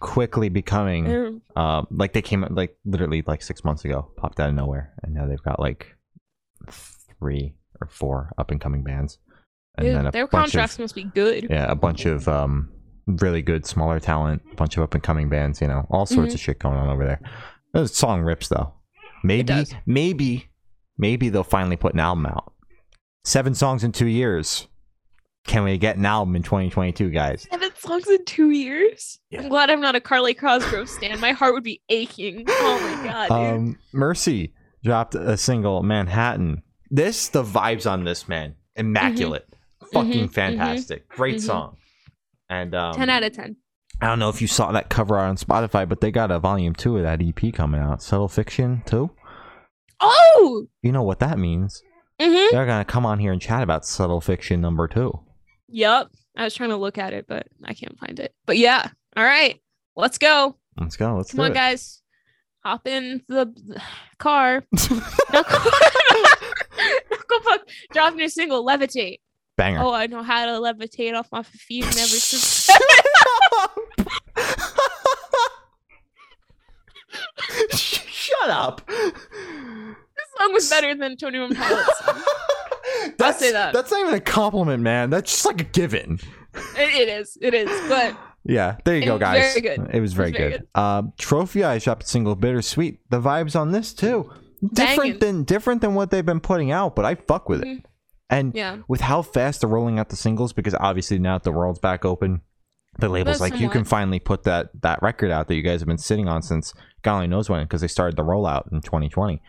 Quickly becoming uh, like they came like literally like six months ago, popped out of nowhere, and now they've got like three or four up and coming bands, and
Dude,
then
their contracts
of
must be good.
yeah, a bunch of um really good smaller talent, a bunch of up and coming bands, you know, all sorts
Mhm.
of shit going on over there. The song rips though. Maybe maybe maybe they'll finally put an album out. Seven songs in two years. Can we get an album in 2022, guys?
Seven songs in two years.
Yeah.
I'm glad I'm not a Carly Cosgrove stan. My heart would be aching. Oh my god, dude.
Um, Mercy dropped a single, Manhattan. This, the vibes on this, man, immaculate, fucking
Mhm,
fantastic, great
mhm.
song. And um,
ten out of ten.
I don't know if you saw that cover art on Spotify, but they got a volume two of that EP coming out, Subtle Fiction two.
Oh.
You know what that means?
Mm-hmm.
They're gonna come on here and chat about Subtle Fiction number two.
Yep. I was trying to look at it, but I can't find it. But yeah. All right. Let's go.
Let's go. Let's
Come on,
it.
guys. Hop in the car. Knuckle Knuckle Puck single, Levitate.
Banger.
Oh, I know how to levitate off my feet and everything.
Shut up.
this song was better than Tony Pilots.
That's,
say that.
That's not even a compliment, man. That's just like a given.
It, it is. It is. But
Yeah, there you
It
go, guys.
very good.
It was very,
very
good. Uh, Trophy Eyes dropped single, Bittersweet. The vibes on this too, different than different than what they've been putting out, but I fuck with it.
Mhm.
And
yeah.
with how fast they're rolling out the singles, because obviously now that the world's back open, the label's
That's
like you can finally put that that record out that you guys have been sitting on since God only knows when, because they started the rollout in 2020.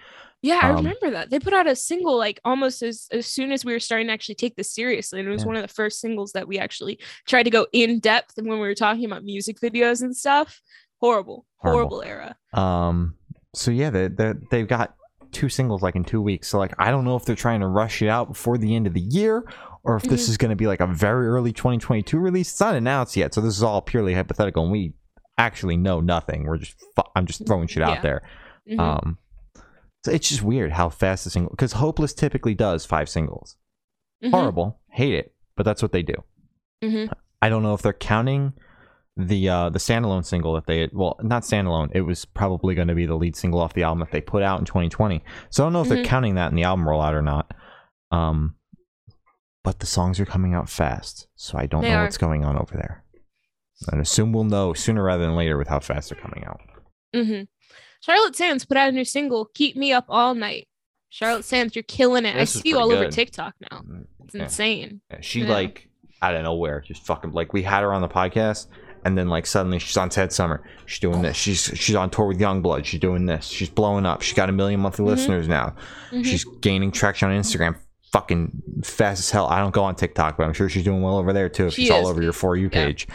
Yeah, I
Um,
remember that. They put out a single like almost as, as soon as we were starting to actually take this seriously. And it was
Yeah.
one of the first singles that we actually tried to go in depth and when we were talking about music videos and stuff. Horrible,
Horrible.
horrible era.
Um, so yeah, they they they've got two singles like in two weeks. So like, I don't know if they're trying to rush it out before the end of the year, or if this
Mhm.
is going to be like a very early 2022 release. It's not announced yet, so this is all purely hypothetical, and we actually know nothing. We're just I'm just throwing shit out
Yeah.
there.
Mhm.
Um, so it's just weird how fast the single because Hopeless typically does five singles.
Mhm.
Horrible, hate it, but that's what they do.
Mhm.
I don't know if they're counting the uh the standalone single that they well not standalone it was probably going to be the lead single off the album that they put out in 2020 so i don't know if they're
Mhm.
counting that in the album rollout or not um but the songs are coming out fast so i don't
They
know
are.
what's going on over there and assume we'll know sooner rather than later with how fast they're coming out
Mhm. Charlotte Sands put out a new single, "Keep Me Up All Night." Charlotte Sands, you're killing it.
This
I see you all
pretty
over. TikTok now. It's
Yeah.
insane.
Yeah, she
Yeah.
like out of nowhere just fucking like we had her on the podcast and then like suddenly she's on Sad Summer. She's doing this. She's she's on tour with YUNGBLUD. She's doing this. She's blowing up. She's got a million monthly
Mhm.
listeners now.
Mhm.
She's gaining traction on Instagram. Fucking fast as hell. I don't go on TikTok, but I'm sure she's doing well over there too. If
She
she's all over your for you page.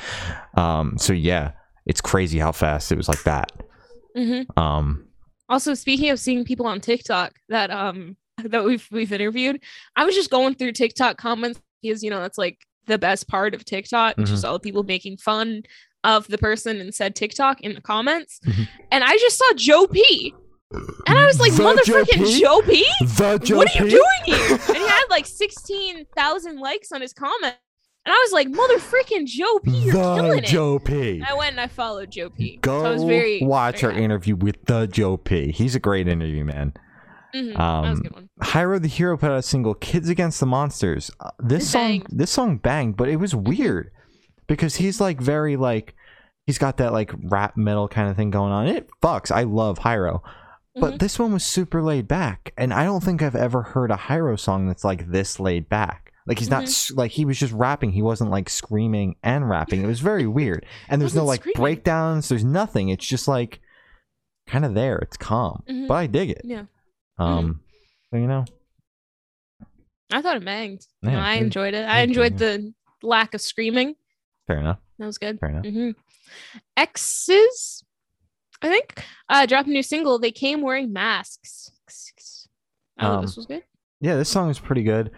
Um. So yeah, it's crazy how fast it was like that.
Mhm.
Um.
Also, speaking of seeing people on TikTok that um that we've we've interviewed, I was just going through TikTok comments because you know that's like the best part of TikTok,
Mm-hmm.
just all the people making fun of the person and said TikTok in the comments,
Mhm.
and I just saw Joe P, and I was like,
The Joe
motherfucking
P?
Joe P,
Joe
what are you
P?
doing here? And he had like sixteen thousand likes on his comment, and I was like, mother freaking Joe P, you're
The
killing it.
Joe P.
And I went and I followed Joe P.
Go
so I was very
watch
very
our interview with the Joe P. He's a great interview, man.
Mhm, a
Um,
good one.
Hyro the Hero put out a single, "Kids Against the Monsters." Uh, this song,
banged. Mm-hmm.
this song banged, but it was weird because he's like very like he's got that like rap metal kind of thing going on. It fucks. I love Hyro, but
Mhm.
this one was super laid back, and I don't think I've ever heard a Hyro song that's like this laid back. Like he's not
Mhm.
s like he was just rapping. He wasn't like screaming and rapping. It was very weird. And there's no like
screaming.
breakdowns. There's nothing. It's just like kind of there. It's calm,
Mhm.
but I dig it.
Yeah.
Um, so you know,
I thought it banged.
Yeah,
I
it-
enjoyed it. I enjoyed the lack of screaming.
fair enough.
That was good.
Fair enough.
hmm X's, I think, uh, dropped a new single. They came wearing masks. Oh,
Um,
this was good.
Yeah, this song is pretty good.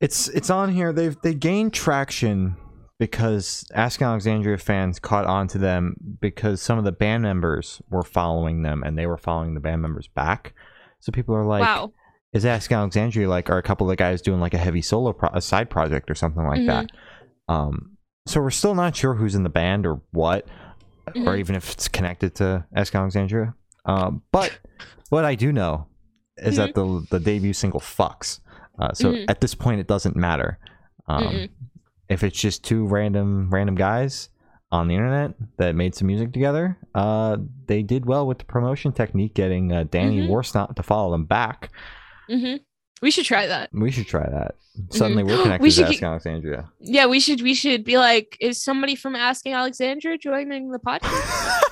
It's it's on here. They've they gained traction because Asking Alexandria fans caught on to them because some of the band members were following them and they were following the band members back. So people are like,
wow.
is Asking Alexandria like, are a couple of guys doing like a heavy solo, pro- a side project or something like that? Um, so we're still not sure who's in the band or what, or
Mhm.
even if it's connected to Asking Alexandria. Um, but what I do know is that the the debut single fucks. Uh, so
Mhm.
at this point, it doesn't matter. Um,
Mm-mm.
if it's just two random random guys on the internet that made some music together, uh, they did well with the promotion technique, getting uh, Danny
Mhm.
Worsnop to follow them back.
hmm We should try that.
We should try that. Suddenly, we're connected
Mm-hmm. We
to
get-
Asking Alexandria.
Yeah, we should. We should be like, is somebody from Asking Alexandria joining the podcast?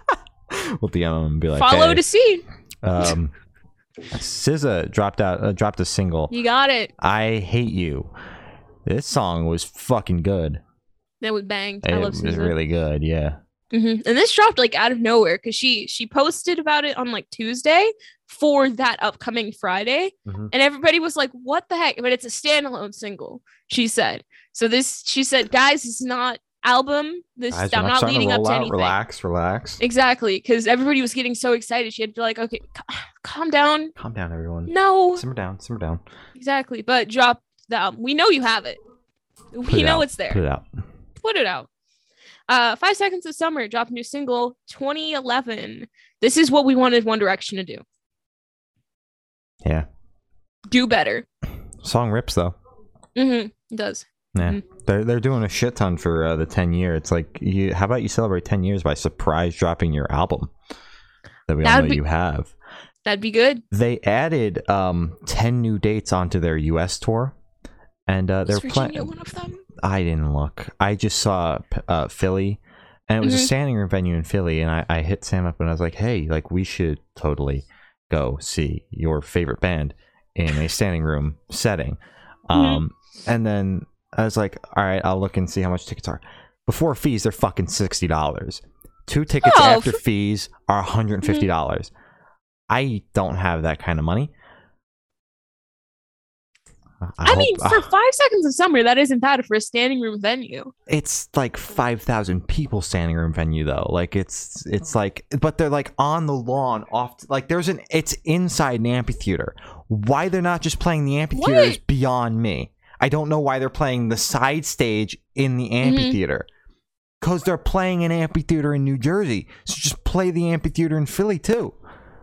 we'll DM them and be like,
Follow
hey,
to see.
um, SZA dropped out, uh, dropped a single.
You got it.
I hate you. This song was fucking good.
That was bang.
It
I love
was really good. Yeah.
hmm And this dropped like out of nowhere because she she posted about it on like Tuesday for that upcoming Friday,
Mhm.
and everybody was like, "What the heck?" But it's a standalone single. She said. So this she said, "Guys, it's not album. This
we're
I'm not leading up to
out.
anything."
Relax, relax.
Exactly, because everybody was getting so excited. She had to be like, "Okay, c- calm down."
Calm down, everyone.
No,
Simmer down, simmer down.
exactly. But drop the album. We know you have it.
Put
We
it
know
out.
it's there.
Put it out.
put it out. Uh, Five Seconds of Summer dropped new single 2011. This is what we wanted One Direction to do.
Yeah.
Do better.
Song rips though.
Mm-hmm. It does.
Yeah.
Mhm.
They're they're doing a shit ton for uh, the ten year. It's like you. How about you celebrate ten years by surprise dropping your album that we all
That'd
know
be-
you have.
That'd be good.
They added um ten new dates onto their U.S. tour, and uh, they're playing.
one of them?
I didn't look. I just saw uh, Philly, and it was a
Mhm.
standing room venue in Philly. And I, I hit Sam up and I was like, "Hey, like we should totally go see your favorite band in a standing room setting."
Mm-hmm.
Um, and then I was like, "All right, I'll look and see how much tickets are." Before fees, they're fucking sixty dollars. Two tickets
Oh,
after
f-
fees are mm-hmm. one hundred and fifty dollars. I don't have that kind of money.
I,
hope-
mean, for Five Seconds of Summer, that isn't bad for a standing room venue.
it's like 5000 people standing room venue though like it's it's oh. like but they're like on the lawn off like there's an it's inside an amphitheater why they're not just playing the amphitheater
What?
is beyond me i don't know why they're playing the side stage in the amphitheater because they're playing an amphitheater in new jersey so just play the amphitheater in philly too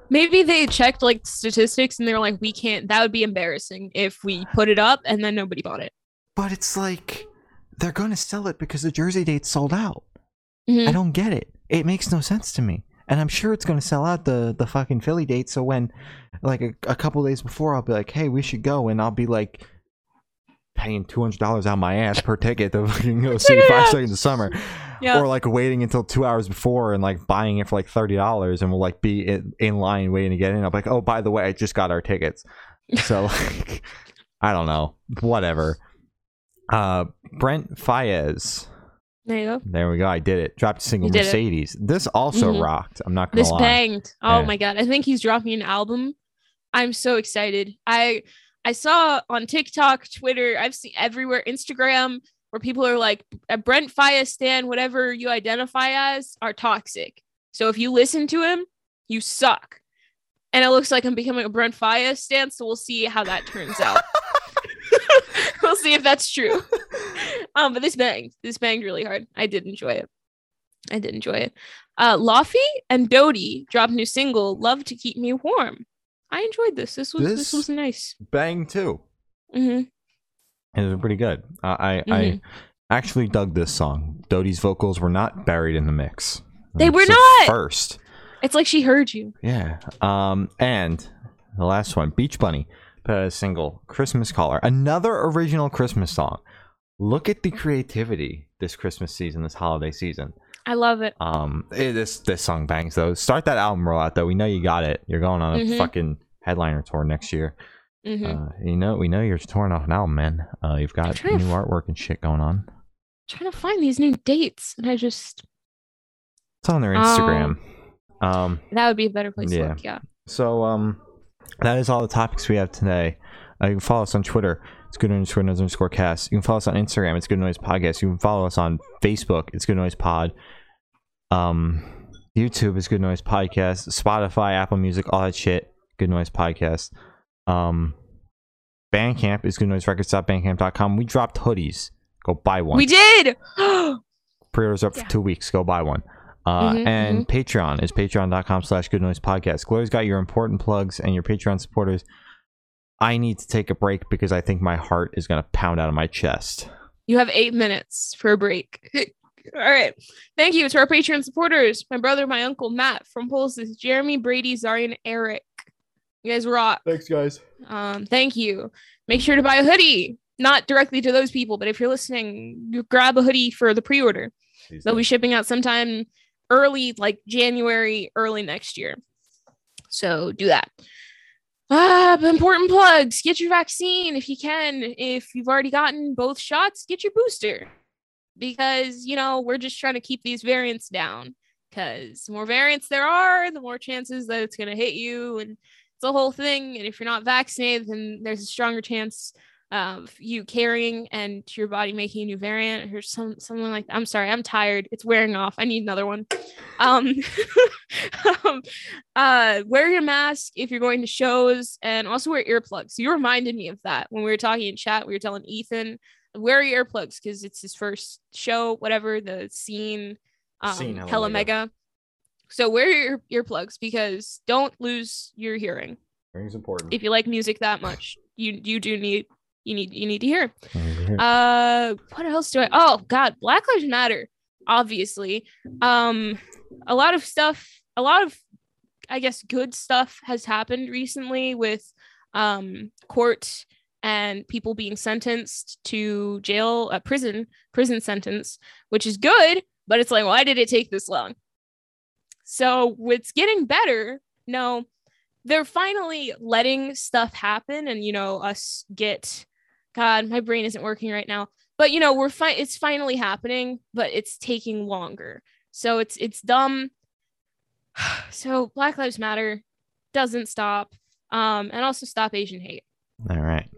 Maybe they checked like statistics and they were like, we can't, that would be embarrassing if we put it up and then nobody bought it.
but it's like they're gonna sell it because the jersey date's sold out
Mhm.
I don't get it. It makes no sense to me. And I'm sure it's going to sell out the the fucking Philly date. So when, like a, a couple days before, I'll be like, "Hey, we should go," and I'll be like, paying two hundred dollars out my ass per ticket to fucking go see
it
Five. Seconds of Summer,
Yeah.
or like waiting until two hours before and like buying it for like thirty dollars, and we'll like be in, in line waiting to get in. I'm like, "Oh, by the way, I just got our tickets." So like, I don't know, whatever. Uh, Brent Faiyaz.
there you go.
There we go. I did it. Dropped a single
did it.
Mercedes. This also
Mhm.
rocked. I'm not gonna
This
lie.
banged. Oh
Yeah.
my god. I think he's dropping an album. I'm so excited. I I saw on TikTok, Twitter, I've seen everywhere, Instagram, where people are like, "A Brent Faiyaz stan, whatever you identify as, are toxic. So if you listen to him, you suck. And it looks like I'm becoming a Brent Faiyaz stan, so we'll see how that turns out. we'll see if that's true. Um, but this banged. This banged really hard. I did enjoy it. I did enjoy it. Uh, Laufey and Dodie dropped new single, "Love to Keep Me Warm." I enjoyed this. This was this,
This-
was nice.
Bang too.
hmm
It was pretty good. I I
Mhm.
actually dug this song. Dodie's vocals were not buried in the mix.
They were
It's a
not!
first.
It's like she heard you.
Yeah. Um. And the last one, Beach Bunny, put out a single, "Christmas Caller," another original Christmas song. Look at the creativity this Christmas season, this holiday season.
I love it.
Um, eh, this this song bangs though. Start that album rollout though. We know you got it. You're going on a
Mhm.
fucking headliner tour next year.
hmm
Uh, you know, we know you're touring off an album, man. Uh, you've got new
f-
artwork and shit going on.
trying to find these new dates, and I just
It's on their Instagram. Um,
that would be a better place
Yeah.
to look. Yeah.
so um, that is all the topics we have today. Uh, you can follow us on Twitter, It's good underscore noise underscore cast. You can follow us on Instagram. It's good noise podcast. You can follow us on Facebook. It's good noise pod. Um, YouTube is good noise podcast. Spotify, Apple Music, all that shit. Good noise podcast. Um, Bandcamp is good noise goodnoiserecords.bandcamp.com. We dropped hoodies. Go buy one.
We did.
Pre-orders up
Yeah.
for two weeks. Go buy one. Uh,
Mhm,
and Patreon is patreon.com slash good noise podcast. Glory's got your important plugs and your Patreon supporters. I need to take a break because I think my heart is going to pound out of my chest.
You have eight minutes for a break. All right. Thank you to our Patreon supporters. My brother, my uncle Matt from Pulses, Jeremy, Brady, Zarian, Eric. You guys rock.
Thanks, guys.
Um, thank you. Make sure to buy a hoodie. Not directly to those people, but if you're listening, you grab a hoodie for the pre-order. They'll be shipping out sometime early, like January, early next year. So do that. Ah, important plugs. Get your vaccine if you can. If you've already gotten both shots, get your booster. Because, you know, we're just trying to keep these variants down. Because the more variants there are, the more chances that it's going to hit you. And it's a whole thing. And if you're not vaccinated, then there's a stronger chance of you carrying and your body making a new variant or some something like that. I'm sorry, I'm tired. It's wearing off. I need another one. Um, um uh wear your mask if you're going to shows and also wear earplugs. You reminded me of that when we were talking in chat. We were telling Ethan, wear your earplugs because it's his first show, whatever the scene um
Scene, hella mega.
So wear your earplugs because don't lose your hearing.
Hearing's important.
If you like music that much, you you do need you need you need to hear. Uh, what else do I? Oh God, Black Lives Matter. Obviously, um, a lot of stuff, a lot of, I guess, good stuff has happened recently with um court and people being sentenced to jail, uh, prison, prison sentence, which is good. But it's like, why did it take this long? So it's getting better. No, they're finally letting stuff happen, and you know, us get God, my brain isn't working right now. But you know, we're fine. It's finally happening, but it's taking longer. So it's it's dumb. So Black Lives Matter doesn't stop. Um, and also stop Asian hate.
All right.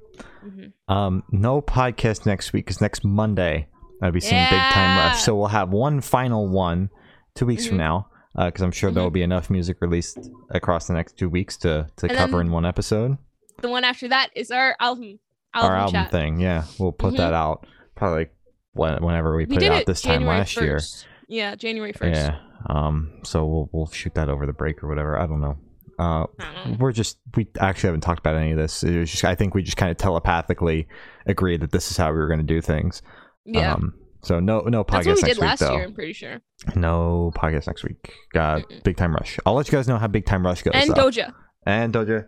Mhm.
Um, no podcast next week because next Monday I'll be seeing Big Time Rush. So we'll have one final one two weeks from
Mhm.
now because I'm sure there will be enough music released across the next two weeks to to
And
cover in one episode.
The one after that is our album. Album
Our album
chat.
thing, yeah, we'll put
Mhm.
that out probably like when, whenever we
We
put it
did
out
it
this time
January
last year.
Yeah, January first.
Yeah. Um. So we'll we'll shoot that over the break or whatever. I don't know. Uh,
I don't know.
we're just we actually haven't talked about any of this. It was just I think we just kind of telepathically agreed that this is how we were going to do things.
Yeah.
Um. So no no podcast
That's what we
next
did
week
last
though.
year, I'm pretty sure.
No podcast next week. Got
Mm-mm.
Big Time Rush. I'll let you guys know how Big Time Rush goes.
And
though.
Doja.
and Doja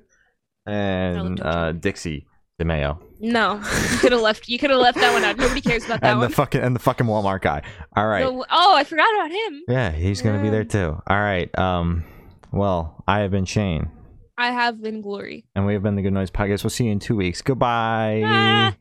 and
Doja.
uh, Dixie D'Amelio
No, you could have left. You could have left that one out. Nobody cares about that
and
one.
the fucking and the fucking Walmart guy. All right.
No- oh, I forgot about him.
Yeah, he's gonna be there too. All right. Um. Well, I have been Shane,
I have been glory.
and we have been the Good Noise Podcast. We'll see you in two weeks. Goodbye.
Ah.